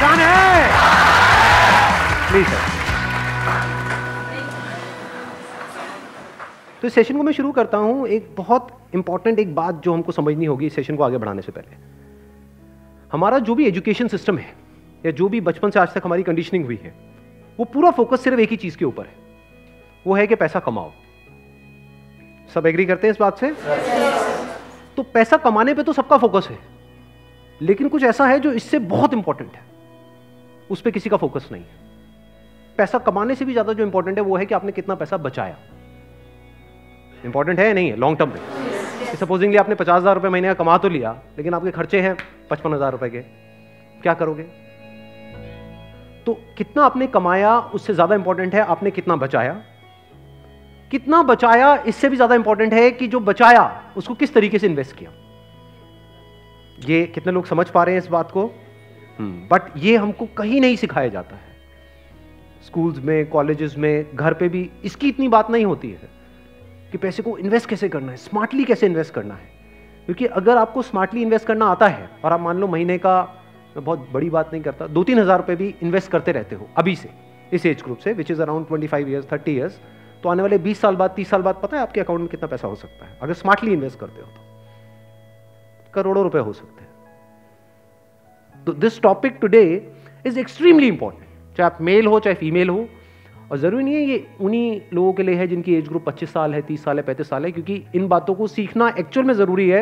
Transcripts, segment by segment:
है please sir तो इस सेशन को मैं शुरू करता हूँ एक बहुत इंपॉर्टेंट एक बात जो हमको समझनी होगी इस सेशन को आगे बढ़ाने से पहले। हमारा जो भी एजुकेशन सिस्टम है, या जो भी बचपन से आज तक हमारी कंडीशनिंग हुई है, वो पूरा फोकस सिर्फ़ एक ही चीज़ के ऊपर है। वो है कि पैसा कमाओ। सब एग्री करते हैं इस बात से? तो पैसा कमाने पे तो सबका फोकस है। लेकिन कुछ ऐसा है जो इससे बहुत इंपॉर्टेंट है। उस पर किसी का फोकस नहीं। है पैसा कमाने से भी ज़्यादा जो इंपॉर्टेंट है वो है कि आपने कितना पैसा बचाया। इंपॉर्टेंट है नहीं है? लॉन्ग टर्म में। सपोजिंगली आपने पचास हज़ार रुपए महीने का कमा तो लिया लेकिन आपके खर्चे हैं पचपन हज़ार रुपए के। क्या करोगे? तो कितना आपने कमाया उससे ज़्यादा इंपॉर्टेंट है आपने कितना बचाया? कितना बचाया इससे भी ज़्यादा इंपॉर्टेंट है कि जो बचाया उसको किस तरीके से इन्वेस्ट किया? ये कितने लोग समझ पा रहे हैं इस बात को? बट ये हमको कहीं नहीं सिखाया जाता है। स्कूल्स में कॉलेजेस में, घर पे भी इसकी इतनी बात नहीं होती है कि पैसे को इन्वेस्ट कैसे करना है स्मार्टली कैसे इन्वेस्ट करना है। क्योंकि अगर आपको स्मार्टली इन्वेस्ट करना आता है, और आप मान लो महीने का, मैं बहुत बड़ी बात नहीं करता दो तीन हज़ार रुपये भी इन्वेस्ट करते रहते हो अभी से, इस एज ग्रुप से which is around twenty five years thirty years तो आने वाले बीस साल बाद, तीस साल बाद पता है आपके अकाउंट में कितना पैसा हो सकता है? अगर स्मार्टली इन्वेस्ट करते हो तो करोड़ों रुपए हो सकते हैं। तो this topic today is extremely important चाहे आप मेल हो, चाहे फीमेल हो। और ज़रूरी नहीं है ये उन्हीं लोगों के लिए है जिनकी एज ग्रुप 25 साल है 30 साल है 35 साल है, क्योंकि इन बातों को सीखना एक्चुअल में ज़रूरी है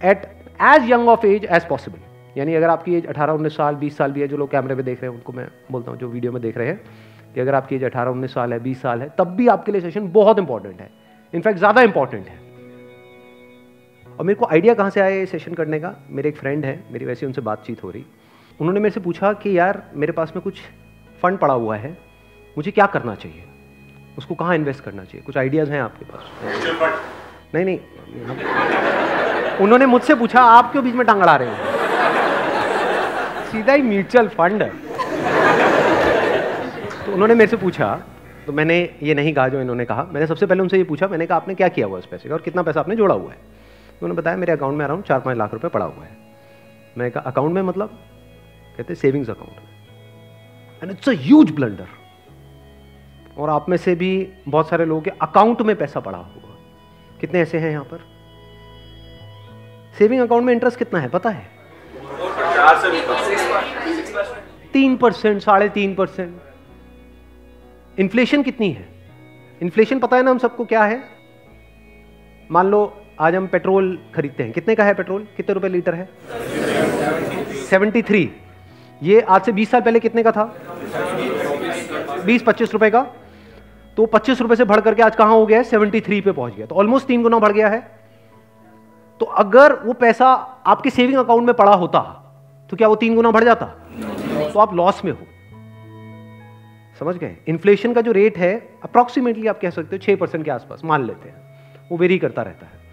at as young of age as possible यानी अगर आपकी एज 18 19 साल 20 साल भी है, जो लोग कैमरे में देख रहे हैं, उनको मैं बोलता हूँ, जो वीडियो में देख रहे हैं, कि अगर आपकी एज अठारह, उन्नीस साल है, बीस साल है, तब भी आपके लिए सेशन बहुत इंपॉर्टेंट है। इनफैक्ट ज़्यादा इंपॉर्टेंट है। और मेरे को आइडिया कहाँ से आया ये सेशन करने का? मेरे एक फ्रेंड है, मेरी वैसे उनसे बातचीत हो रही। उन्होंने मेरे से पूछा कि यार, मेरे पास में कुछ फंड पड़ा हुआ है, मुझे क्या करना चाहिए? उसको कहाँ इन्वेस्ट करना चाहिए? कुछ आइडियाज़ हैं आपके पास? नहीं नहीं। उन्होंने मुझसे पूछा, आप क्यों बीच में टांग अड़ा रहे हैं? सीधा ही म्यूचुअल फंड तो उन्होंने मेरे से पूछा तो मैंने ये नहीं कहा जो इन्होंने कहा। मैंने सबसे पहले उनसे ये पूछा, मैंने कहा, आपने क्या किया हुआ इस पैसे का? और कितना पैसा आपने जोड़ा हुआ है? तो उन्होंने बताया? मेरे अकाउंट में अराउंड चार पाँच लाख रुपए पड़ा हुआ है। मैं कहा अकाउंट में मतलब? कहते सेविंग्स अकाउंट में. And it's a huge blunder और आप में से भी बहुत सारे लोगों के अकाउंट में पैसा पड़ा हुआ। कितने ऐसे हैं यहाँ पर? सेविंग अकाउंट में इंटरेस्ट कितना है, पता है? तीन परसेंट, साढ़े तीन परसेंट। इन्फ्लेशन कितनी है? इन्फ्लेशन पता है ना हम सबको क्या है? मान लो आज हम पेट्रोल खरीदते हैं। कितने का है पेट्रोल? कितने रुपए लीटर है? 73 ये आज से 20 साल पहले कितने का था? 20-25 रुपए का। तो 25 रुपए से बढ़ करके आज कहाँ हो गया है? 73 पे पहुँच गया तो ऑलमोस्ट तीन गुना बढ़ गया है। तो अगर वो पैसा आपके सेविंग अकाउंट में पड़ा होता तो क्या वो तीन गुना बढ़ जाता? तो आप लॉस में हो। समझ गए? इन्फ्लेशन का जो रेट है अप्रॉक्सीमेटली आप कह सकते हो, छह परसेंट के आसपास, मान लेते हैं। वो वेरी करता रहता है।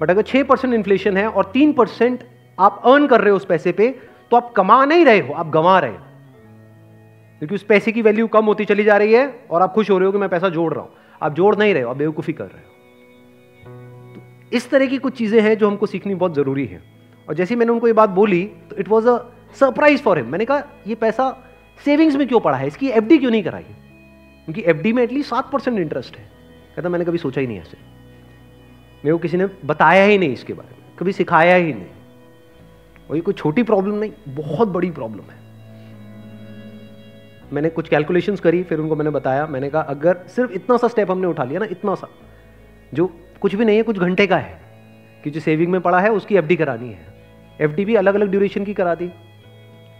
बट अगर छह परसेंट इन्फ्लेशन है और तीन परसेंट आप अर्न कर रहे हो उस पैसे पे तो आप कमा नहीं रहे हो, आप गंवा रहे हो। क्योंकि उस पैसे की वैल्यू कम होती चली जा रही है और आप खुश हो रहे हो कि मैं पैसा जोड़ रहा हूँ। आप जोड़ नहीं रहे हो, आप बेवकूफ़ी कर रहे हो। तो इस तरह की कुछ चीज़ें हैं जो हमको सीखनी बहुत ज़रूरी है। और जैसे मैंने उनको ये बात बोली तो it was a surprise for him मैंने कहा, ये पैसा सेविंग्स में क्यों पड़ा है? इसकी एफडी क्यों नहीं कराई? क्योंकि एफडी में एटलीस्ट सात परसेंट इंटरेस्ट है। कहता, मैंने कभी सोचा ही नहीं ऐसे। मेरे को किसी ने बताया ही नहीं इसके बारे में, कभी सिखाया ही नहीं। और ये कोई छोटी प्रॉब्लम नहीं, बहुत बड़ी प्रॉब्लम है। मैंने कुछ कैलकुलेशंस करी, फिर उनको मैंने बताया। मैंने कहा, अगर सिर्फ़ इतना सा स्टेप हमने उठा लिया ना, इतना सा, जो कुछ भी नहीं है, कुछ घंटे का है, कि जो सेविंग में पड़ा है, उसकी एफडी करानी है। एफडी भी अलग अलग ड्यूरेशन की करा दी।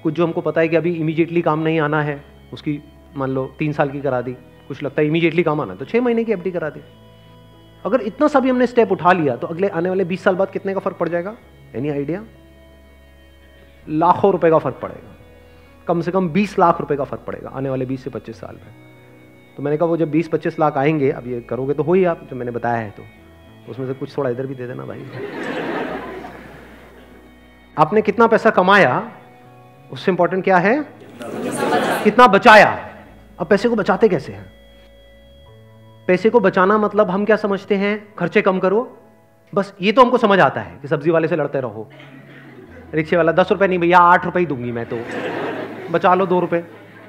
कुछ जो हमको पता है कि अभी इमीडिएटली काम नहीं आना है, उसकी मान लो तीन साल की करा दी। कुछ लगता है इमीडिएटली काम आना तो छः महीने की एफडी करा दी। अगर इतना सा भी हमने स्टेप उठा लिया तो अगले आने वाले बीस साल बाद कितने का फ़र्क पड़ जाएगा? एनी आइडिया लाखों रुपए का फ़र्क पड़ेगा। कम से कम बीस लाख रुपए का फ़र्क पड़ेगा आने वाले बीस से पच्चीस साल में। तो मैंने कहा वो जब बीस पच्चीस लाख आएँगे, अब ये करोगे तो हो ही आप, जो मैंने बताया है तो। उसमें से कुछ थोड़ा इधर भी दे देना भाई। आपने कितना पैसा कमाया, उससे इंपॉर्टेंट क्या है? कितना बचाया? अब पैसे को बचाते कैसे हैं? पैसे को बचाना मतलब हम क्या समझते हैं? खर्चे कम करो। बस ये तो हमको समझ आता है कि सब्ज़ी वाले से लड़ते रहो। रिक्शे वाला, दस रुपए नहीं भैया, आठ रुपए ही दूँगी मैं तो। बचा लो दो रुपए।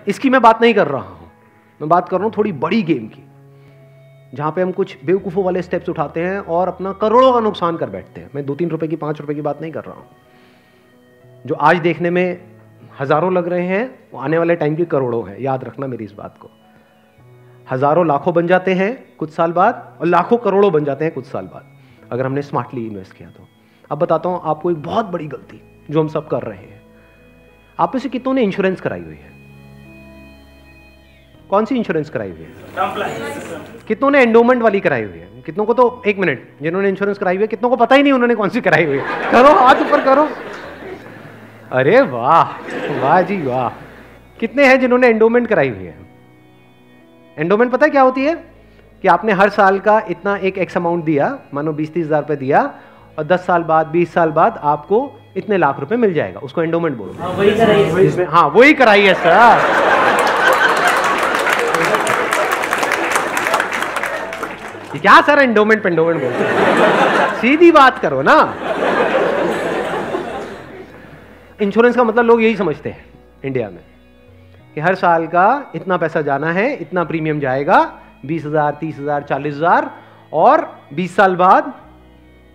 इसकी मैं बात नहीं कर रहा हूँ। मैं बात कर रहा हूँ थोड़ी बड़ी गेम की, जहाँ पे हम कुछ बेवकूफ़ों वाले स्टेप्स उठाते हैं और अपना करोड़ों का नुकसान कर बैठते हैं। मैं दो तीन रुपए की, पाँच रुपए की बात नहीं कर रहा हूँ। जो आज देखने में हज़ारों लग रहे हैं, वो आने वाले टाइम के करोड़ों हैं। याद रखना मेरी इस बात को। हज़ारों लाखों बन जाते हैं कुछ साल बाद और लाखों करोड़ों बन जाते हैं कुछ साल बाद, अगर हमने स्मार्टली इन्वेस्ट किया तो। अब बताता हूँ आपको एक बहुत बड़ी गलती जो हम सब कर रहे हैं। आप में से कितनों ने इंश्योरेंस कराई हुई है? कौन सी इंश्योरेंस कराई हुई है? कितनों ने एंडोमेंट वाली कराई हुई है? कितनों को तो एक मिनट जिन्होंने इंश्योरेंस कराई हुई है, कितनों को पता ही नहीं उन्होंने कौन सी कराई हुई है। करो, हाथ ऊपर करो। अरे वाह वाह जी वाह। कितने हैं जिन्होंने एंडोमेंट कराई हुई है? एंडोमेंट पता है क्या होती है? कि आपने हर साल का इतना एक एक्स अमाउंट दिया मानो बीस तीस हज़ार रुपए दिया और दस साल बाद बीस साल बाद आपको इतने लाख रुपए मिल जाएगा। उसको एंडोमेंट बोलो हाँ। वही कराई हाँ वही कराई है सर क्या सर एंडोमेंट पेंडोमेंट बोलते सीधी बात करो ना। इंश्योरेंस का मतलब लोग यही समझते हैं इंडिया में। कि हर साल का इतना पैसा जाना है, इतना प्रीमियम जाएगा, बीस हज़ार, तीस हज़ार, चालीस हज़ार, और बीस साल बाद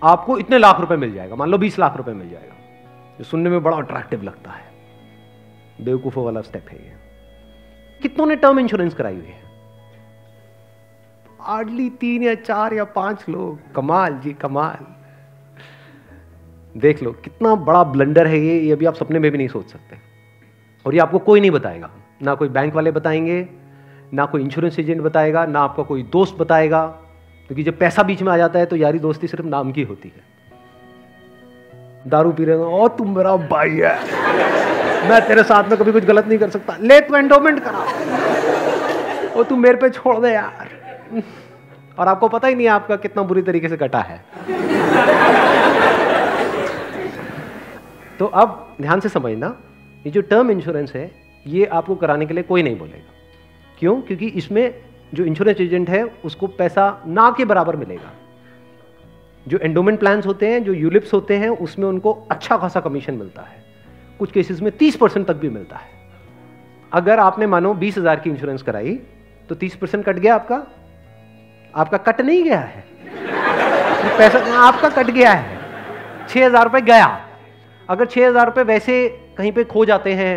आपको इतने लाख रुपए मिल जाएगा। मान लो बीस लाख रुपए मिल जाएगा। जो सुनने में बड़ा अट्रैक्टिव लगता है। बेवकूफों वाला स्टेप है ये। कितनों ने टर्म इंश्योरेंस कराई हुई है? हार्डली तीन या चार या पाँच लोग। कमाल जी, कमाल। देख लो, कितना बड़ा ब्लंडर है ये ये अभी आप सपने में भी नहीं सोच सकते। और ये आपको कोई नहीं बताएगा। ना कोई बैंक वाले बताएँगे, ना कोई इंश्योरेंस एजेंट बताएगा, ना आपका कोई दोस्त बताएगा। क्योंकि जब पैसा बीच में आ जाता है तो यारी दोस्ती सिर्फ़ नाम की होती है। दारू पी रहे हो तुम मेरा भाई है। मैं तेरे साथ में कभी कुछ गलत नहीं कर सकता। ले, तू एंडोमेंट करा। और तू मेरे पे छोड़ दे यार। और आपको पता ही नहीं आपका कितना बुरी तरीके से कटा है। तो अब ध्यान से समझना, ये जो टर्म इंश्योरेंस है ये आपको कराने के लिए कोई नहीं बोलेगा। क्यों? क्योंकि इसमें जो इंश्योरेंस एजेंट है, उसको पैसा ना के बराबर मिलेगा। जो एंडोमेंट प्लान्स होते हैं, जो यूलिप्स होते हैं, उसमें उनको अच्छा खासा कमीशन मिलता है। कुछ केसेस में तीस परसेंट तक भी मिलता है। अगर आपने मानो बीस हज़ार की इंश्योरेंस कराई तो तीस परसेंट कट गया आपका। आपका कट नहीं गया है। पैसा आपका कट गया है। छह हज़ार रुपये गया। अगर छह हज़ार रुपये वैसे कहीं पे खो जाते हैं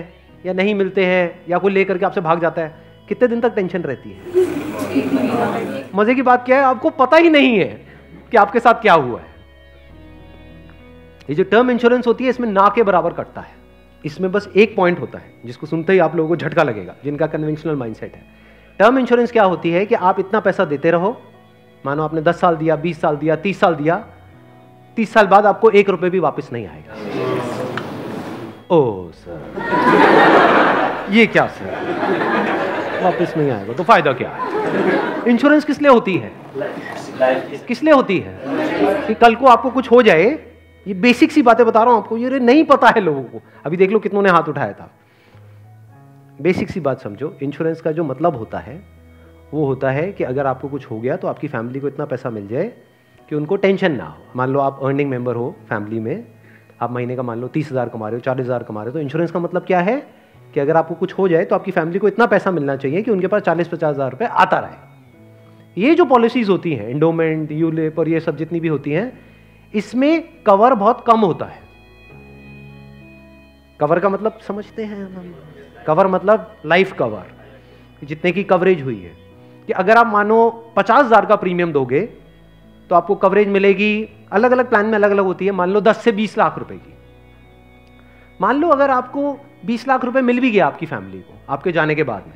या नहीं मिलते हैं, या कोई लेकर के आपसे भाग जाता है, कितने दिन तक टेंशन रहती है? मज़े की बात क्या है? आपको पता ही नहीं है कि आपके साथ क्या हुआ है। ये जो टर्म इंश्योरेंस होती है, इसमें ना के बराबर कटता है। इसमें बस एक पॉइंट होता है, जिसको सुनते ही आप लोगों को झटका लगेगा, जिनका कन्वेंशनल माइंडसेट है। टर्म इंश्योरेंस क्या होती है कि आप इतना पैसा देते रहो, मानो आपने 10 साल दिया 20 साल दिया 30 साल दिया 30 साल बाद आपको एक रुपए भी वापस नहीं आएगा। Oh, sir. ये क्या सर? वापस नहीं आएगा तो फ़ायदा क्या? है इंश्योरेंस किस लिए होती है? किस लिए होती है? कि कल को आपको कुछ हो जाए, ये बेसिक सी बातें बता रहा हूँ आपको, ये नहीं पता है लोगों को। अभी देख लो कितनों ने हाथ उठाया था। बेसिक सी बात समझो इंश्योरेंस का जो मतलब होता है, वो होता है कि अगर आपको कुछ हो गया तो आपकी फैमिली को इतना पैसा मिल जाए कि उनको टेंशन ना हो। मान लो आप अर्निंग मेंबर हो फैमिली में, आप महीने का मान लो तीस हज़ार कमा रहे हो, चालीस हज़ार कमा रहे हो तो इंश्योरेंस का मतलब क्या है? कि अगर आपको कुछ हो जाए तो आपकी फैमिली को इतना पैसा मिलना चाहिए कि उनके पास चालीस पचास हज़ार रुपये आता रहे। ये जो पॉलिसीज़ होती हैं इंडोमेंट यूलिप और ये सब जितनी भी होती हैं, इसमें कवर बहुत कम होता है। कवर का मतलब समझते हैं हम। कवर मतलब लाइफ कवर जितने की कवरेज हुई है। कि अगर आप मानो पचास हज़ार का प्रीमियम दोगे तो आपको कवरेज मिलेगी अलग अलग प्लान में अलग अलग होती है। मान लो दस से बीस लाख रुपए की। मान लो अगर आपको बीस लाख रुपए मिल भी गया आपकी फैमिली को, आपके जाने के बाद में।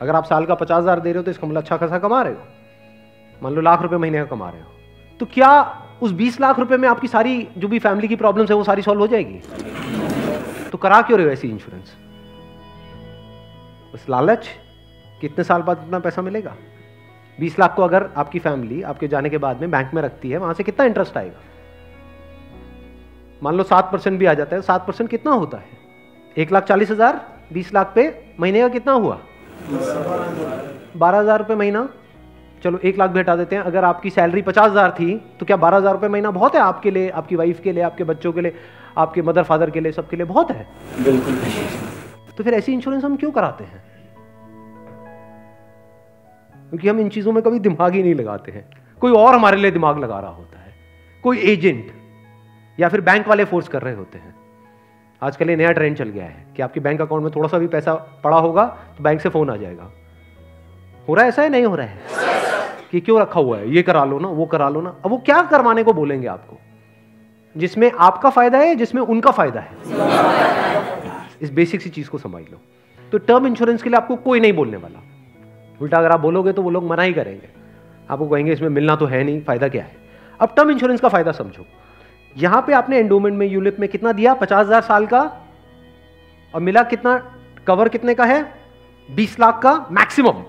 अगर आप साल का पचास हज़ार दे रहे हो तो इसका मतलब अच्छा खासा कमा रहे हो। मान लो लाख रुपए महीने का कमा रहे हो। तो क्या उस बीस लाख रुपए में आपकी सारी जो भी फैमिली की प्रॉब्लम्स है, वो सारी सॉल्व हो जाएगी? तो करा क्यों रहे हो ऐसी इंश्योरेंस बस लालच? कितने साल बाद इतना पैसा मिलेगा? बीस लाख को अगर आपकी फैमिली आपके जाने के बाद में बैंक में रखती है, वहाँ से कितना इंटरेस्ट आएगा? मान लो सात परसेंट भी आ जाता है, सात परसेंट कितना होता है? एक लाख चालीस हज़ार बीस लाख पे महीने का कितना हुआ? बारह हज़ार रुपये महीना। चलो एक लाख भी हटा देते हैं। अगर आपकी सैलरी पचास हज़ार थी तो क्या बारह हज़ार रुपये महीना बहुत है आपके लिए आपकी वाइफ के लिए आपके बच्चों के लिए आपके मदर फादर के लिए सबके लिए बहुत है? बिल्कुल तो फिर ऐसी इंश्योरेंस हम क्यों कराते हैं? क्योंकि हम इन चीज़ों में कभी दिमाग ही नहीं लगाते हैं। कोई और हमारे लिए दिमाग लगा रहा होता है। कोई एजेंट या फिर बैंक वाले फोर्स कर रहे होते हैं। आजकल ये नया ट्रेंड चल गया है कि आपके बैंक अकाउंट में थोड़ा सा भी पैसा पड़ा होगा तो बैंक से फ़ोन आ जाएगा। हो रहा है ऐसा है नहीं हो रहा है? कि क्यों रखा हुआ है? ये करा लो ना, वो करा लो ना। अब वो क्या करवाने को बोलेंगे आपको? जिसमें आपका फ़ायदा है, जिसमें उनका फ़ायदा है। इस बेसिक सी चीज़ को समझ लो। तो टर्म इंश्योरेंस के लिए आपको कोई नहीं बोलने वाला। उल्टा अगर आप बोलोगे तो वो लोग मना ही करेंगे। आपको कहेंगे, इसमें मिलना तो है नहीं, फ़ायदा क्या है? अब टर्म इंश्योरेंस का फ़ायदा समझो। यहाँ पे आपने एंडोमेंट में यूलिप में कितना दिया? पचास हज़ार साल का। और मिला कितना? कवर कितने का है? बीस लाख का मैक्सिमम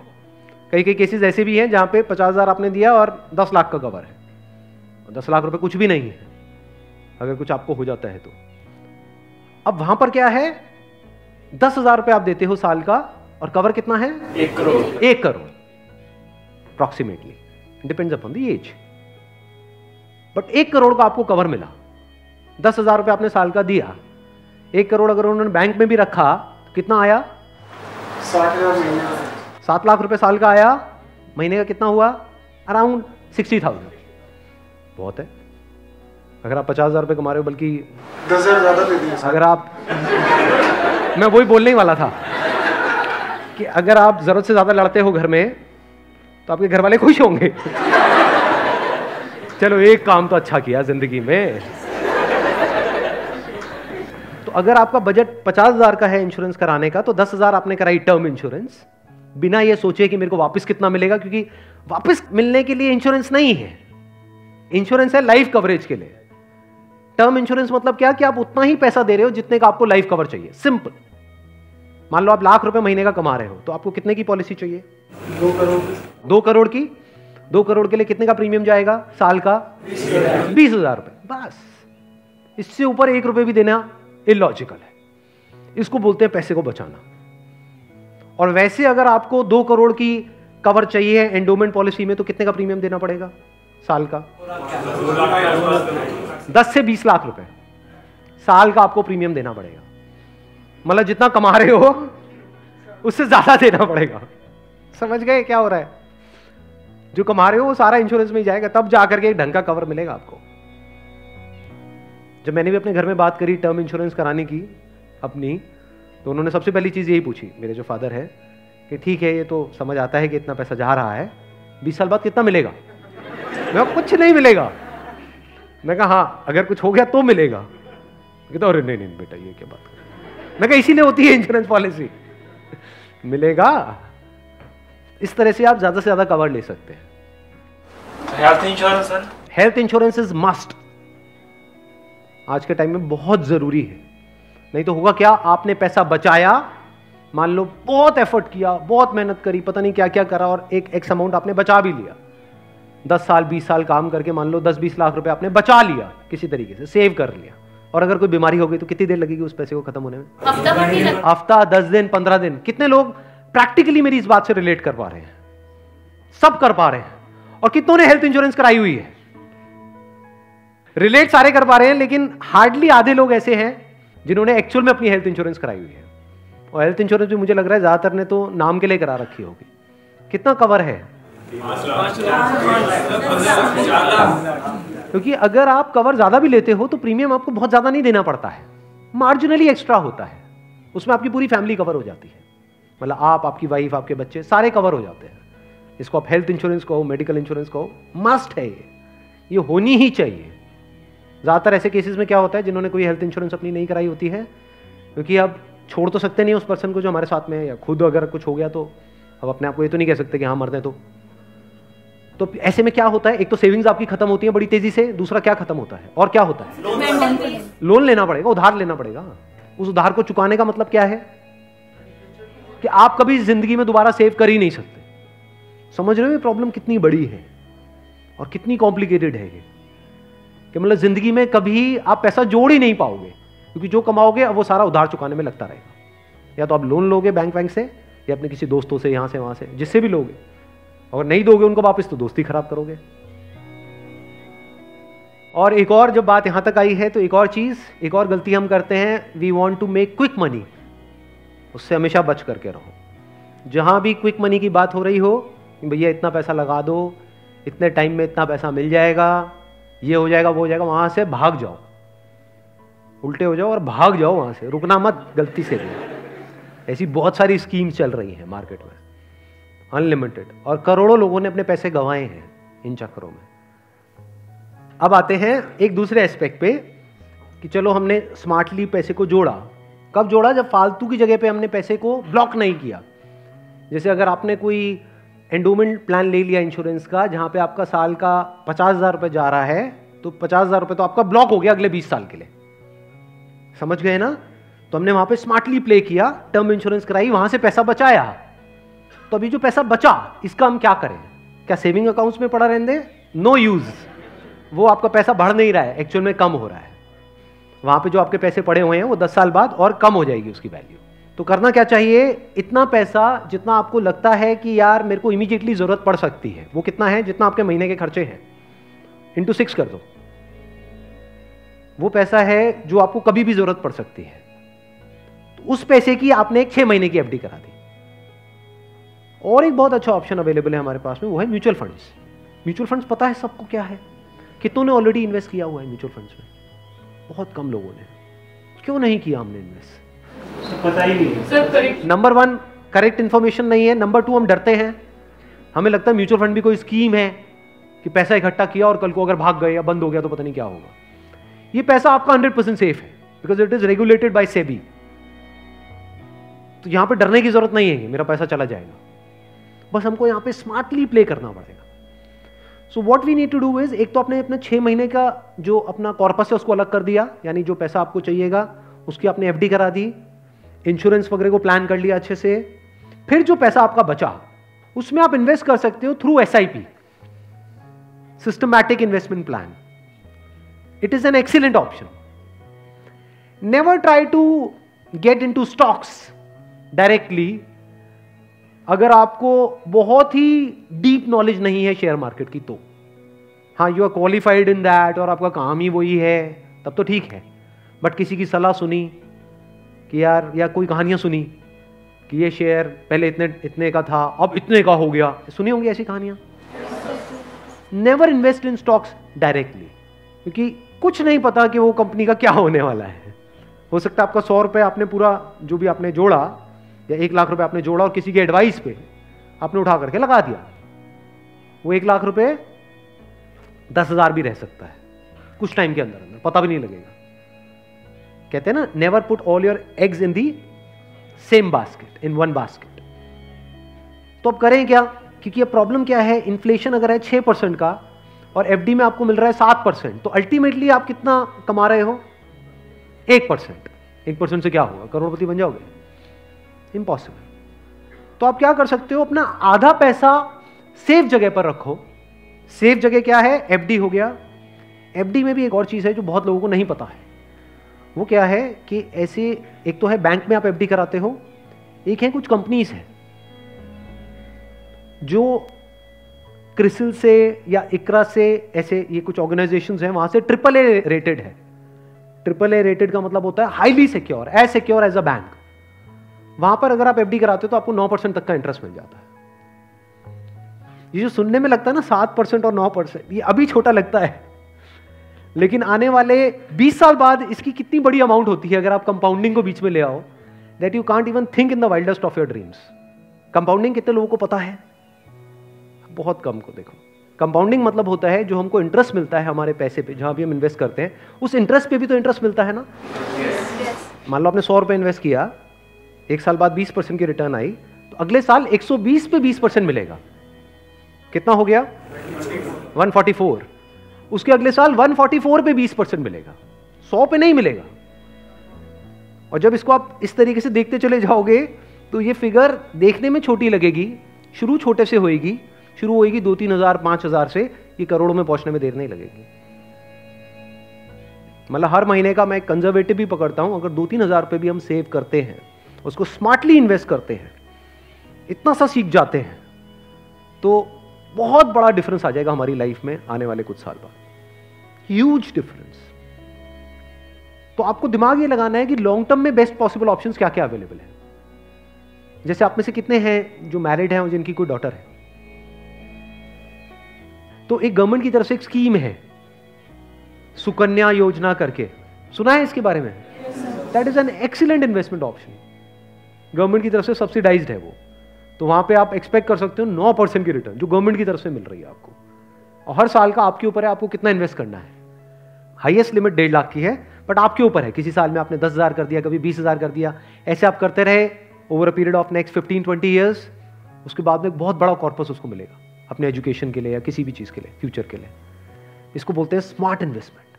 कई कई केसेस ऐसे भी हैं जहाँ पे पचास हज़ार आपने दिया और दस लाख का कवर है। और दस लाख रुपए कुछ भी नहीं है। अगर कुछ आपको हो जाता है तो। अब वहाँ पर क्या है? दस हज़ार रुपए आप देते हो साल का। और कवर कितना है? एक करोड़। एक crore. Approximately depends upon the age but एक करोड़ का आपको कवर मिला। दस हज़ार रुपये आपने साल का दिया। एक करोड़ अगर उन्होंने बैंक में भी रखा तो कितना आया? सात लाख रुपए साल का आया। महीने का कितना हुआ? अराउंड सिक्सटी थाउज़ेंड बहुत है। अगर आप पचास हज़ार रुपये कमा रहे हो बल्कि दस हज़ार ज़्यादा दे दिए अगर आप मैं वही बोलने ही वाला था कि अगर आप ज़रूरत से ज़्यादा लड़ते हो घर में तो आपके घर वाले खुश होंगे। चलो, एक काम तो अच्छा किया ज़िंदगी में। तो अगर आपका बजट पचास हज़ार का है इंश्योरेंस कराने का तो दस हज़ार आपने कराई टर्म इंश्योरेंस बिना ये सोचे कि मेरे को वापस कितना मिलेगा, क्योंकि वापस मिलने के लिए इंश्योरेंस नहीं है। इंश्योरेंस है लाइफ कवरेज के लिए। टर्म इंश्योरेंस मतलब क्या? कि आप उतना ही पैसा दे रहे हो जितने का आपको लाइफ कवर चाहिए। सिंपल मान लो आप लाख रुपए महीने का कमा रहे हो तो आपको कितने की पॉलिसी चाहिए? दो करोड़। दो करोड़ की? दो करोड़ के लिए कितने का प्रीमियम जाएगा साल का? बीस हज़ार रुपए। बस। इससे ऊपर एक रुपए भी देना इलॉजिकल है। इसको बोलते हैं पैसे को बचाना। और वैसे अगर आपको दो करोड़ की कवर चाहिए एंडोमेंट पॉलिसी में तो कितने का प्रीमियम देना पड़ेगा साल का? दस से बीस लाख रुपए। साल का आपको प्रीमियम देना पड़ेगा। मतलब जितना कमा रहे हो, उससे ज़्यादा देना पड़ेगा। समझ गए? क्या हो रहा है? जो कमा रहे हो वो सारा इंश्योरेंस में ही जाएगा, तब जाकर के एक ढंग का कवर मिलेगा आपको। जब मैंने भी अपने घर में बात करी टर्म इंश्योरेंस कराने की, अपनी तो उन्होंने सबसे पहली चीज़ यही पूछी, मेरे जो फादर है, कि ठीक है, ये तो समझ आता है कि इतना पैसा जा रहा है, बीस साल बाद कितना मिलेगा? मैं कुछ नहीं मिलेगा। मैं कहा हाँ अगर कुछ हो गया तो मिलेगा। कहता अरे, नहीं नहीं, बेटा, ये क्या बात मैं कहा, इसीलिए होती है इंश्योरेंस पॉलिसी मिलेगा? इस तरह से आप ज़्यादा से ज़्यादा कवर ले सकते हैं। Health insurance sir health insurance is must आज के टाइम में बहुत ज़रूरी है। नहीं तो होगा क्या? आपने पैसा बचाया मान लो बहुत एफर्ट किया बहुत मेहनत करी पता नहीं क्या क्या करा और एक एक्स अमाउंट आपने बचा भी लिया। दस साल बीस साल काम करके मान लो दस बीस लाख रुपए आपने बचा लिया किसी तरीके से सेव कर लिया। और अगर कोई बीमारी हो गई तो कितनी देर लगेगी उस पैसे को खत्म होने में? हफ़्ता भर नहीं लगता हफ़्ता दस दिन पंद्रह दिन। कितने लोग प्रैक्टिकली मेरी इस बात से रिलेट कर पा रहे हैं। सब कर पा रहे हैं। और कितनों ने हेल्थ इंश्योरेंस कराई हुई है? रिलेट सारे कर पा रहे हैं, लेकिन हार्डली आधे लोग ऐसे हैं जिन्होंने एक्चुअल में अपनी हेल्थ इंश्योरेंस कराई हुई है। और हेल्थ इंश्योरेंस भी मुझे लग रहा है ज़्यादातर ने तो नाम के लिए करा रखी होगी। कितना कवर है? क्योंकि अगर आप कवर ज़्यादा भी लेते हो तो प्रीमियम आपको बहुत ज़्यादा नहीं देना पड़ता है। मार्जिनली एक्स्ट्रा होता है। उसमें आपकी पूरी फैमिली कवर हो जाती है। मतलब आप आपकी वाइफ आपके बच्चे सारे कवर हो जाते हैं। इसको आप हेल्थ इंश्योरेंस कहो मेडिकल इंश्योरेंस कहो मस्ट है ये। ये होनी ही चाहिए। ज़्यादातर ऐसे केसेस में क्या होता है जिन्होंने कोई हेल्थ इंश्योरेंस अपनी नहीं कराई होती है क्योंकि अब छोड़ तो सकते नहीं उस पर्सन को जो हमारे साथ में है या खुद अगर कुछ हो गया तो। अब अपने आप को ये तो नहीं कह सकते कि हाँ मरते तो। तो ऐसे में क्या होता है एक तो सेविंग्स आपकी खत्म होती है बड़ी तेज़ी से दूसरा क्या खत्म होता है और क्या होता है? लोन लेना पड़ेगा उधार लेना पड़ेगा। उस उधार को चुकाने का मतलब क्या है? कि आप कभी ज़िंदगी में दोबारा सेव कर ही नहीं सकते। समझ रहे हो ये प्रॉब्लम कितनी बड़ी है और कितनी कॉम्प्लिकेटेड है ये? कि मतलब ज़िंदगी में कभी आप पैसा जोड़ ही नहीं पाओगे, क्योंकि जो कमाओगे अब वो सारा उधार चुकाने में लगता रहेगा। या तो आप लोन लोगे बैंक बैंक से, या अपने किसी दोस्तों से, यहाँ से, वहाँ से, जिससे भी लोगे। अगर नहीं दोगे उनको वापस तो दोस्ती खराब करोगे। और एक और जब बात यहाँ तक आई है तो एक और चीज़, एक और गलती हम करते हैं we want to make quick money उससे हमेशा बच करके रहो। जहाँ भी क्विक मनी की बात हो रही हो भैया इतना पैसा लगा दो, इतने टाइम में इतना पैसा मिल जाएगा, ये हो जाएगा, वो हो जाएगा, वहाँ से भाग जाओ। उल्टे हो जाओ और भाग जाओ वहाँ से। रुकना मत, गलती से भी। ऐसी बहुत सारी स्कीम चल रही हैं मार्केट में। अनलिमिटेड और करोड़ों लोगों ने अपने पैसे गंवाए हैं इन चक्करों में। अब आते हैं एक दूसरे एस्पेक्ट पे, कि चलो हमने स्मार्टली पैसे को जोड़ा। कब जोड़ा? जब फालतू की जगह पे हमने पैसे को ब्लॉक नहीं किया। जैसे अगर आपने कोई एंडोमेंट प्लान ले लिया इंश्योरेंस का, जहाँ पे आपका साल का पचास हज़ार रुपये जा रहा है तो पचास हज़ार रुपये तो आपका ब्लॉक हो गया अगले बीस साल के लिए। समझ गए ना? तो हमने वहाँ पे स्मार्टली प्ले किया टर्म इंश्योरेंस कराई, वहाँ से पैसा बचाया। तो अभी जो पैसा बचा, इसका हम क्या करें? क्या सेविंग अकाउंट्स में पड़ा रहने नो यूज़ वो आपका पैसा बढ़ नहीं रहा है एक्चुअल में कम हो रहा है। वहाँ पे जो आपके पैसे पड़े हुए हैं, वो दस साल बाद और कम हो जाएगी उसकी वैल्यू तो करना क्या चाहिए? इतना पैसा जितना आपको लगता है कि यार मेरे को इमीडिएटली ज़रूरत पड़ सकती है, वो कितना है जितना आपके महीने के खर्चे हैं? इंटू सिक्स कर दो. वो पैसा है जो आपको कभी भी ज़रूरत पड़ सकती है. तो उस पैसे की आपने छह महीने की एफडी करा दी. और एक बहुत अच्छा ऑप्शन अवेलेबल है हमारे पास में, वो है म्यूचुअल फंड्स म्यूचुअल फंड्स पता है सबको क्या है? कितनों ने ऑलरेडी इन्वेस्ट किया हुआ है म्यूचुअल फंड्स में? बहुत कम लोगों ने। क्यों नहीं किया हमने इन्वेस्ट पता ही नहीं। Sir number one correct information नहीं है। नंबर टू हम डरते हैं। हमें लगता है म्यूचुअल फंड भी कोई स्कीम है कि पैसा इकट्ठा किया और कल को अगर भाग गए या बंद हो गया तो पता नहीं क्या होगा। ये पैसा आपका हंड्रेड परसेंट सेफ़ है because it is regulated by SEBI तो यहाँ पे डरने की ज़रूरत नहीं है मेरा पैसा चला जाएगा। बस हमको यहाँ पे स्मार्टली प्ले करना पड़ेगा। So what we need to do is एक तो आपने अपने छह महीने का जो अपना कॉर्पस है उसको अलग कर दिया, यानी जो पैसा आपको चाहिएगा, उसकी आपने एफडी करा दी इंश्योरेंस वगैरह को प्लान कर लिया अच्छे से, फिर जो पैसा आपका बचा, उसमें आप इन्वेस्ट कर सकते हो through S I P systematic investment plan it is an excellent option never try to get into stocks directly अगर आपको बहुत ही डीप नॉलेज नहीं है शेयर मार्केट की तो हाँ you are qualified in that और आपका काम ही वही है, तब तो ठीक है। बट किसी की सलाह सुनी कि यार, या कोई कहानियाँ सुनी कि ये शेयर पहले इतने इतने का था, अब इतने का हो गया। सुनी होंगी ऐसी कहानियाँ? Never invest in stocks directly क्योंकि कुछ नहीं पता कि वो कंपनी का क्या होने वाला है। हो सकता है आपका सौ रुपये आपने पूरा, जो भी आपने जोड़ा, या एक लाख रुपए आपने जोड़ा और किसी की एडवाइस पे आपने उठा करके लगा दिया। वो एक लाख रुपए दस हज़ार भी रह सकता है। कुछ टाइम के अंदर अंदर, पता भी नहीं लगेगा। कहते हैं ना never put all your eggs in the same basket in one basket तो अब करें क्या? क्योंकि अब प्रॉब्लम क्या है? इन्फ्लेशन अगर है छह परसेंट का, और एफडी में आपको मिल रहा है सात परसेंट तो अल्टीमेटली आप कितना कमा रहे हो? एक परसेंट। एक परसेंट से क्या होगा? करोड़पति बन जाओगे। इम्पॉसिबल तो आप क्या कर सकते हो? अपना आधा पैसा सेफ़ जगह पर रखो। सेफ़ जगह क्या है? एफडी हो गया। एफडी में भी एक और चीज़ है जो बहुत लोगों को नहीं पता है। वो क्या है कि ऐसे, एक तो है बैंक में आप एफडी कराते हो, एक है कुछ कंपनीज़ है, जो क्रिसिल से या इकरा से ऐसे, ये कुछ ऑर्गेनाइजेशंस हैं, वहाँ से ट्रिपल ए रेटेड है। ट्रिपल ए रेटेड का मतलब होता है highly secure as secure as a bank वहाँ पर अगर आप एफडी कराते हो तो आपको नौ परसेंट तक का इंटरेस्ट मिल जाता है। ये जो सुनने में लगता है ना सात परसेंट और नौ परसेंट ये अभी छोटा लगता है। लेकिन आने वाले 20 साल बाद इसकी कितनी बड़ी अमाउंट होती है अगर आप कंपाउंडिंग को बीच में ले आओ that you can't even think in the wildest of your dreams compounding कितने लोगों को पता है? बहुत कम को देखो। कंपाउंडिंग मतलब होता है जो हमको इंटरेस्ट मिलता है हमारे पैसे पे जहाँ भी हम इन्वेस्ट करते हैं उस इंटरेस्ट पे भी तो इंटरेस्ट मिलता है ना? मान लो आपने सौ रुपए इन्वेस्ट किया एक साल बाद बीस परसेंट की रिटर्न आई तो अगले साल 120 पे 20 परसेंट मिलेगा। कितना हो गया? 144 उसके अगले साल 144 पे 20 परसेंट मिलेगा। 100 पे नहीं मिलेगा। और जब इसको आप इस तरीके से देखते चले जाओगे तो ये फिगर देखने में छोटी लगेगी, शुरू छोटे से होएगी, शुरू होएगी दो तीन हज़ार, पाँच हज़ार से, ये करोड़ों में पहुँचने में देर नहीं लगेगी। मतलब हर महीने का मैं कंजर्वेटिव भी पकड़ता हूँ, अगर दो तीन हज़ार रुपए भी हम सेव करते हैं, उसको स्मार्टली इन्वेस्ट करते हैं, इतना सा सीख जाते हैं तो बहुत बड़ा डिफरेंस आ जाएगा हमारी लाइफ में आने वाले कुछ साल बाद। ह्यूज डिफरेंस तो आपको दिमाग ये लगाना है कि लॉन्ग टर्म में बेस्ट पॉसिबल ऑप्शन क्या क्या अवेलेबल है। जैसे आप में से कितने हैं जो मैरिड हैं और जिनकी कोई डॉटर है? तो एक गवर्नमेंट की तरफ़ से एक स्कीम है। सुकन्या योजना करके। सुना है इसके बारे में? That is an excellent investment option government की तरफ़ से सब्सिडाइज्ड है वो। तो वहाँ पे आप एक्सपेक्ट कर सकते हो नौ परसेंट की रिटर्न जो गवर्नमेंट की तरफ़ से मिल रही है आपको। और हर साल का आपके ऊपर है, आपको कितना इन्वेस्ट करना है? हाईएस्ट लिमिट डेढ़ लाख की है बट आपके ऊपर है। किसी साल में आपने दस हज़ार कर दिया, कभी बीस हज़ार कर दिया। ऐसे आप करते रहे over a period of next fifteen twenty years उसके बाद में बहुत बड़ा कॉर्पस उसको मिलेगा, अपने एजुकेशन के लिए या किसी भी चीज़ के लिए फ्यूचर के लिए। इसको बोलते हैं स्मार्ट इन्वेस्टमेंट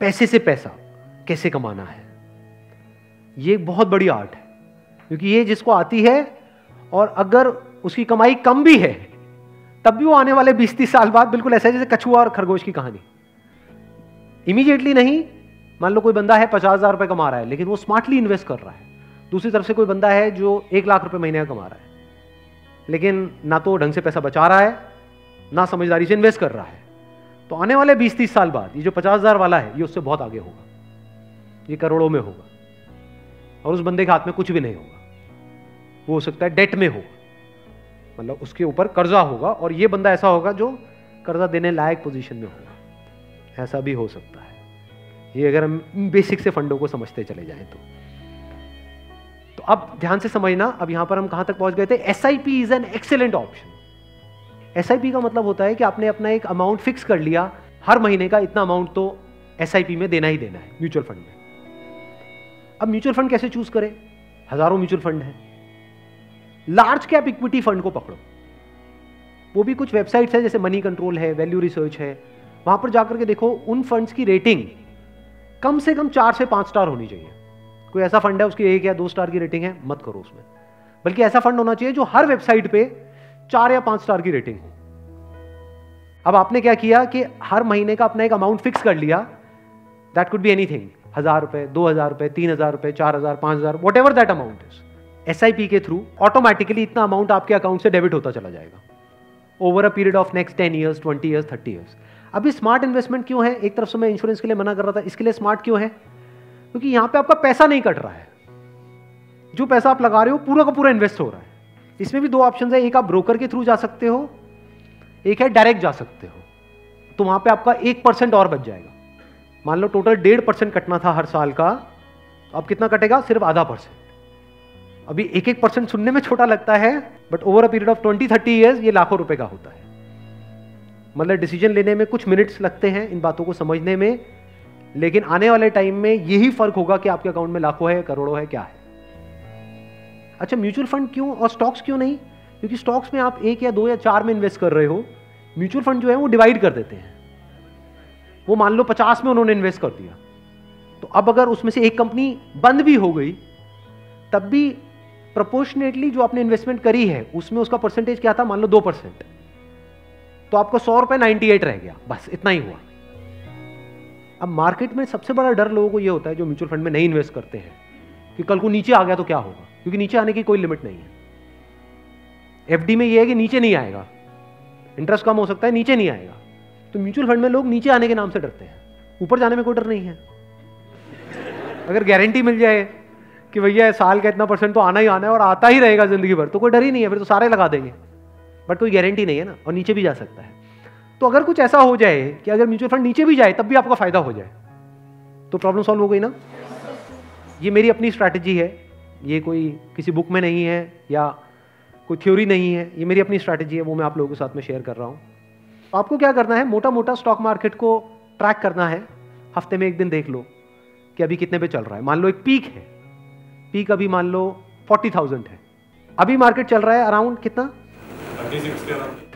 पैसे से पैसा कैसे कमाना है? ये बहुत बड़ी आर्ट है, क्योंकि ये जिसको आती है और अगर उसकी कमाई कम भी है, तब भी वो आने वाले बीस तीस साल बाद बिल्कुल ऐसा है जैसे कछुआ और खरगोश की कहानी। इमीडिएटली नहीं, मान लो कोई बंदा है पचास हज़ार रुपए कमा रहा है, लेकिन वो स्मार्टली इन्वेस्ट कर रहा है। दूसरी तरफ़ से कोई बंदा है जो एक लाख रुपए महीने का कमा रहा है, लेकिन ना तो ढंग से पैसा बचा रहा है, ना समझदारी से इन्वेस्ट कर रहा है। तो आने वाले बीस तीस साल बाद ये जो पचास हज़ार वाला है, ये उससे बहुत आगे होगा, ये करोड़ों में होगा, और उस बंदे के हाथ में कुछ भी नहीं होगा। वो हो सकता है डेट में होगा मतलब उसके ऊपर कर्जा होगा और ये बंदा ऐसा होगा जो कर्जा देने लायक पोजीशन में होगा। ऐसा भी हो सकता है। ये अगर हम बेसिक से फंडों को समझते चले जाएँ तो। तो अब ध्यान से समझना, अब यहाँ पर हम कहाँ तक पहुँच गए थे? S I P is an excellent option S I P का मतलब होता है कि आपने अपना एक अमाउंट फिक्स कर लिया। हर महीने का इतना अमाउंट तो एस आई पी में देना ही देना है म्यूचुअल फंड में। अब म्यूचुअल फंड कैसे चूज़ करें? हज़ारों म्यूचुअल फंड है। लार्ज कैप इक्विटी फंड को पकड़ो। वो भी कुछ वेबसाइट्स है, जैसे मनी कंट्रोल है वैल्यू रिसर्च है। वहाँ पर जाकर के देखो, उन फंड्स की रेटिंग कम से कम चार से पाँच स्टार होनी चाहिए। कोई ऐसा फंड है, उसकी एक या दो स्टार की रेटिंग है, मत करो उसमें। बल्कि ऐसा फंड होना चाहिए जो हर वेबसाइट पे चार या पाँच स्टार की रेटिंग हो। अब आपने क्या किया कि हर महीने का अपना एक अमाउंट फिक्स कर लिया। दैट कुड बी एनीथिंग हज़ार रुपए, दो हज़ार रुपए, तीन हज़ार रुपए, चार हज़ार, पाँच हज़ार whatever that amount is SIP के थ्रू ऑटोमेटिकली इतना अमाउंट आपके अकाउंट से डेबिट होता चला जाएगा। Over a period of next ten years twenty years thirty years अभी स्मार्ट इन्वेस्टमेंट क्यों है? एक तरफ़ से मैं इंश्योरेंस के लिए मना कर रहा था, इसके लिए स्मार्ट क्यों है? क्योंकि यहाँ पे आपका पैसा नहीं कट रहा है। जो पैसा आप लगा रहे हो, पूरा का पूरा इन्वेस्ट हो रहा है। इसमें भी दो ऑप्शन है, एक आप ब्रोकर के थ्रू जा सकते हो, एक है डायरेक्ट जा सकते हो। तो वहाँ पे आपका एक परसेंट और बच जाएगा। मान लो टोटल डेढ़ परसेंट कटना था हर साल का तो अब कितना कटेगा? सिर्फ़ आधा परसेंट अभी एक एक परसेंट सुनने में छोटा लगता है but over a period of twenty thirty years ये लाखों रुपए का होता है। मतलब डिसीज़न लेने में कुछ मिनट्स लगते हैं इन बातों को समझने में, लेकिन आने वाले टाइम में यही फ़र्क होगा कि आपके अकाउंट में लाखों है, करोड़ों है, क्या है। अच्छा म्यूचुअल फंड क्यों और स्टॉक्स क्यों नहीं? क्योंकि स्टॉक्स में आप एक या दो या चार में इन्वेस्ट कर रहे हो म्यूचुअल फंड जो है वो डिवाइड कर देते हैं। वो मान लो पचास में उन्होंने इन्वेस्ट कर दिया। तो अब अगर उसमें से एक कंपनी बंद भी हो गई, तब भी प्रोपोर्शनेटली जो आपने इन्वेस्टमेंट करी है, उसमें उसका परसेंटेज क्या था? मान लो दो परसेंट तो आपको सौ रुपए नाइनटी एट रह गया। बस, इतना ही हुआ। अब मार्केट में सबसे बड़ा डर लोगों को यह होता है, जो म्यूचुअल फंड में नहीं इन्वेस्ट करते हैं, कि कल को नीचे आ गया तो क्या होगा? क्योंकि नीचे आने की कोई लिमिट नहीं है। एफडी में यह है कि नीचे नहीं आएगा। इंटरेस्ट कम हो सकता है, नीचे नहीं आएगा। तो म्यूचुअल फंड में लोग नीचे आने के नाम से डरते हैं। ऊपर जाने में कोई डर नहीं है। अगर गारंटी मिल जाए कि भैया साल का इतना परसेंट तो आना ही आना है और आता ही रहेगा ज़िंदगी भर तो कोई डर ही नहीं है, फिर तो सारे लगा देंगे। बट कोई गारंटी नहीं है ना, और नीचे भी जा सकता है। तो अगर कुछ ऐसा हो जाए कि अगर म्यूचुअल फंड नीचे भी जाए, तब भी आपका फ़ायदा हो जाए। तो प्रॉब्लम सॉल्व हो गई ना? ये मेरी अपनी स्ट्रैटेजी है। ये कोई किसी बुक में नहीं है, या कोई थ्योरी नहीं है। ये मेरी अपनी स्ट्रैटेजी है, वो मैं आप लोगों के साथ में शेयर कर रहा हूँ। आपको क्या करना है? मोटा मोटा स्टॉक मार्केट को ट्रैक करना है। हफ़्ते में एक दिन देख लो कि अभी कितने पे चल रहा है। मान लो एक पीक है। पीक अभी मान लो फोर्टी थाउज़ेंड है। अभी मार्केट चल रहा है अराउंड कितना?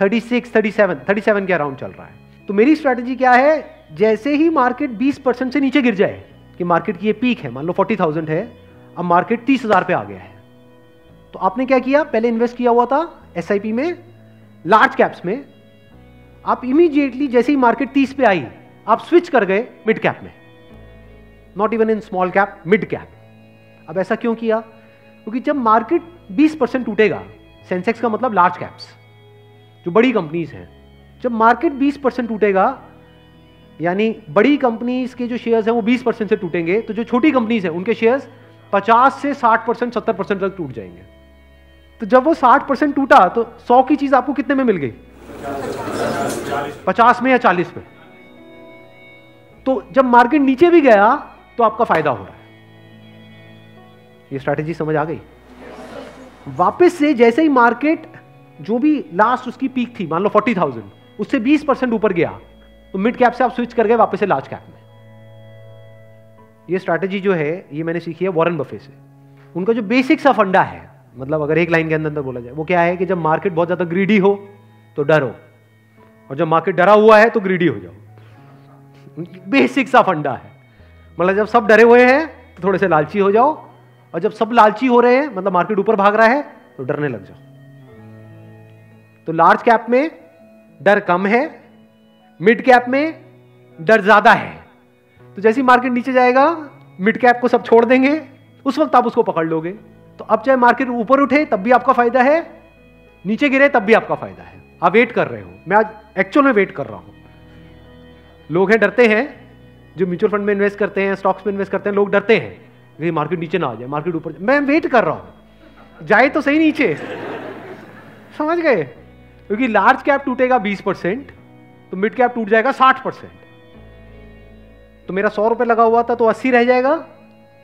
Thirty six thirty seven thirty seven के अराउंड चल रहा है। तो मेरी स्ट्रैटेजी क्या है? जैसे ही मार्केट बीस परसेंट से नीचे गिर जाए कि मार्केट की ये पीक है मान लो फोर्टी थाउज़ेंड है अब मार्केट तीस हज़ार पे आ गया है। तो आपने क्या किया? पहले इन्वेस्ट किया हुआ था एसआईपी में लार्ज कैप्स में। आप इमीडिएटली जैसे ही मार्केट तीस पे आई आप स्विच कर गए मिड कैप में। Not even in small cap mid cap अब ऐसा क्यों किया? क्योंकि जब मार्केट 20 परसेंट टूटेगा, सेंसेक्स का मतलब लार्ज कैप्स जो बड़ी कंपनीज़ हैं, जब मार्केट 20 परसेंट टूटेगा, यानी बड़ी कंपनीज़ के जो शेयर्स हैं वो 20 परसेंट से टूटेंगे तो जो छोटी कंपनीज़ हैं, उनके शेयर्स 50 से 60 परसेंट, सत्तर परसेंट तक टूट जाएँगे। तो जब वो 60 परसेंट टूटा तो 100 की चीज़ आपको कितने में मिल गई? 50 में या 40 में। तो जब मार्केट नीचे भी गया तो आपका फ़ायदा हो रहा है। ये स्ट्रैटेजी समझ आ गई? वापस से जैसे ही मार्केट जो भी लास्ट उसकी पीक थी मान लो 40,000 उससे 20 परसेंट ऊपर गया तो मिड कैप से आप स्विच कर गए वापस से लार्ज कैप में। ये स्ट्रैटेजी जो है ये मैंने सीखी है वॉरेन बफे से। उनका जो बेसिक सा फंडा है मतलब अगर एक लाइन के अंदर अंदर बोला जाए वो क्या है कि जब मार्केट बहुत ज़्यादा ग्रीडी हो तो डरो। और जब मार्केट डरा हुआ है तो ग्रीडी हो जाओ। बेसिक सा फंडा है। मतलब जब सब डरे हुए हैं तो थोड़े से लालची हो जाओ और जब सब लालची हो रहे हैं मतलब मार्केट ऊपर भाग रहा है तो डरने लग जाओ। तो लार्ज कैप में डर कम है मिड कैप में डर ज़्यादा है। तो जैसी मार्केट नीचे जाएगा मिड कैप को सब छोड़ देंगे, उस वक्त आप उसको पकड़ लोगे। तो अब चाहे मार्केट ऊपर उठे, तब भी आपका फ़ायदा है, नीचे गिरे, तब भी आपका फ़ायदा है। आप वेट कर रहे हो। मैं आज एक्चुअल में वेट कर रहा हूँ। लोग हैं, डरते हैं, जो म्यूचुअल फंड में इन्वेस्ट करते हैं स्टॉक्स में इन्वेस्ट करते हैं, लोग डरते हैं। कि मार्केट नीचे ना आ जाए मार्केट ऊपर मैं वेट कर रहा हूँ। जाए तो सही नीचे। समझ गए? क्योंकि लार्ज कैप टूटेगा 20 परसेंट तो मिड कैप टूट जाएगा 60 परसेंट। तो मेरा सौ रुपए लगा हुआ था तो 80 रह जाएगा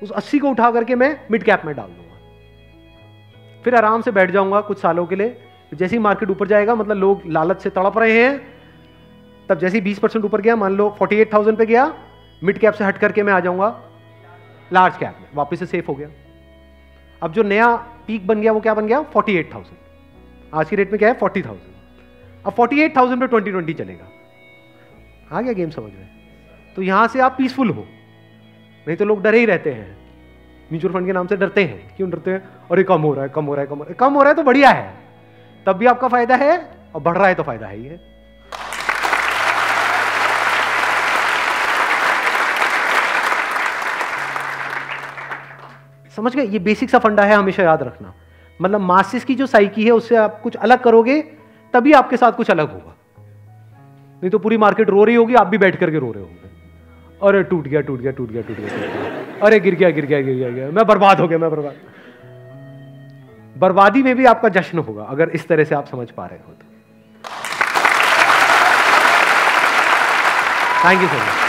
उस 80 को उठा करके मैं मिड कैप में डाल दूँगा। फिर आराम से बैठ जाऊँगा कुछ सालों के लिए। जैसे ही मार्केट ऊपर जाएगा मतलब लोग लालच से तड़प रहे हैं तब जैसे ही 20 परसेंट ऊपर गया मान लो 48,000 पे गया मिड कैप से हट करके मैं आ जाऊँगा। लार्ज कैप में वापस से सेफ़ हो गया। अब जो नया पीक बन गया वो क्या बन गया? 48,000 आज की रेट में क्या है? 40,000 अब 48,000 पे 2020 चलेगा। आ गया गेम समझ में। तो यहाँ से आप पीसफुल हो। नहीं तो लोग डरे ही रहते हैं। म्यूचुअल फंड के नाम से डरते हैं। क्यों डरते हैं? अरे कम हो रहा है कम हो रहा है कम हो रहा है। कम हो रहा है तो बढ़िया है। तब भी आपका फ़ायदा है और बढ़ रहा है तो फ़ायदा है ही है। समझ गए? ये बेसिक सा फंडा है हमेशा याद रखना। मतलब मासिस की जो साइकी है, उससे आप कुछ अलग करोगे, तभी आपके साथ कुछ अलग होगा। नहीं तो पूरी मार्केट रो रही होगी, आप भी बैठ करके रो रहे होंगे। अरे, टूट गया टूट गया टूट गया टूट गया अरे, गिर गया गिर गया गिर गया, गिर मैं बर्बाद हो गया, मैं बर्बाद। बर्बादी में भी आपका जश्न होगा, अगर इस तरह से आप समझ पा रहे हो तो। Thank you so much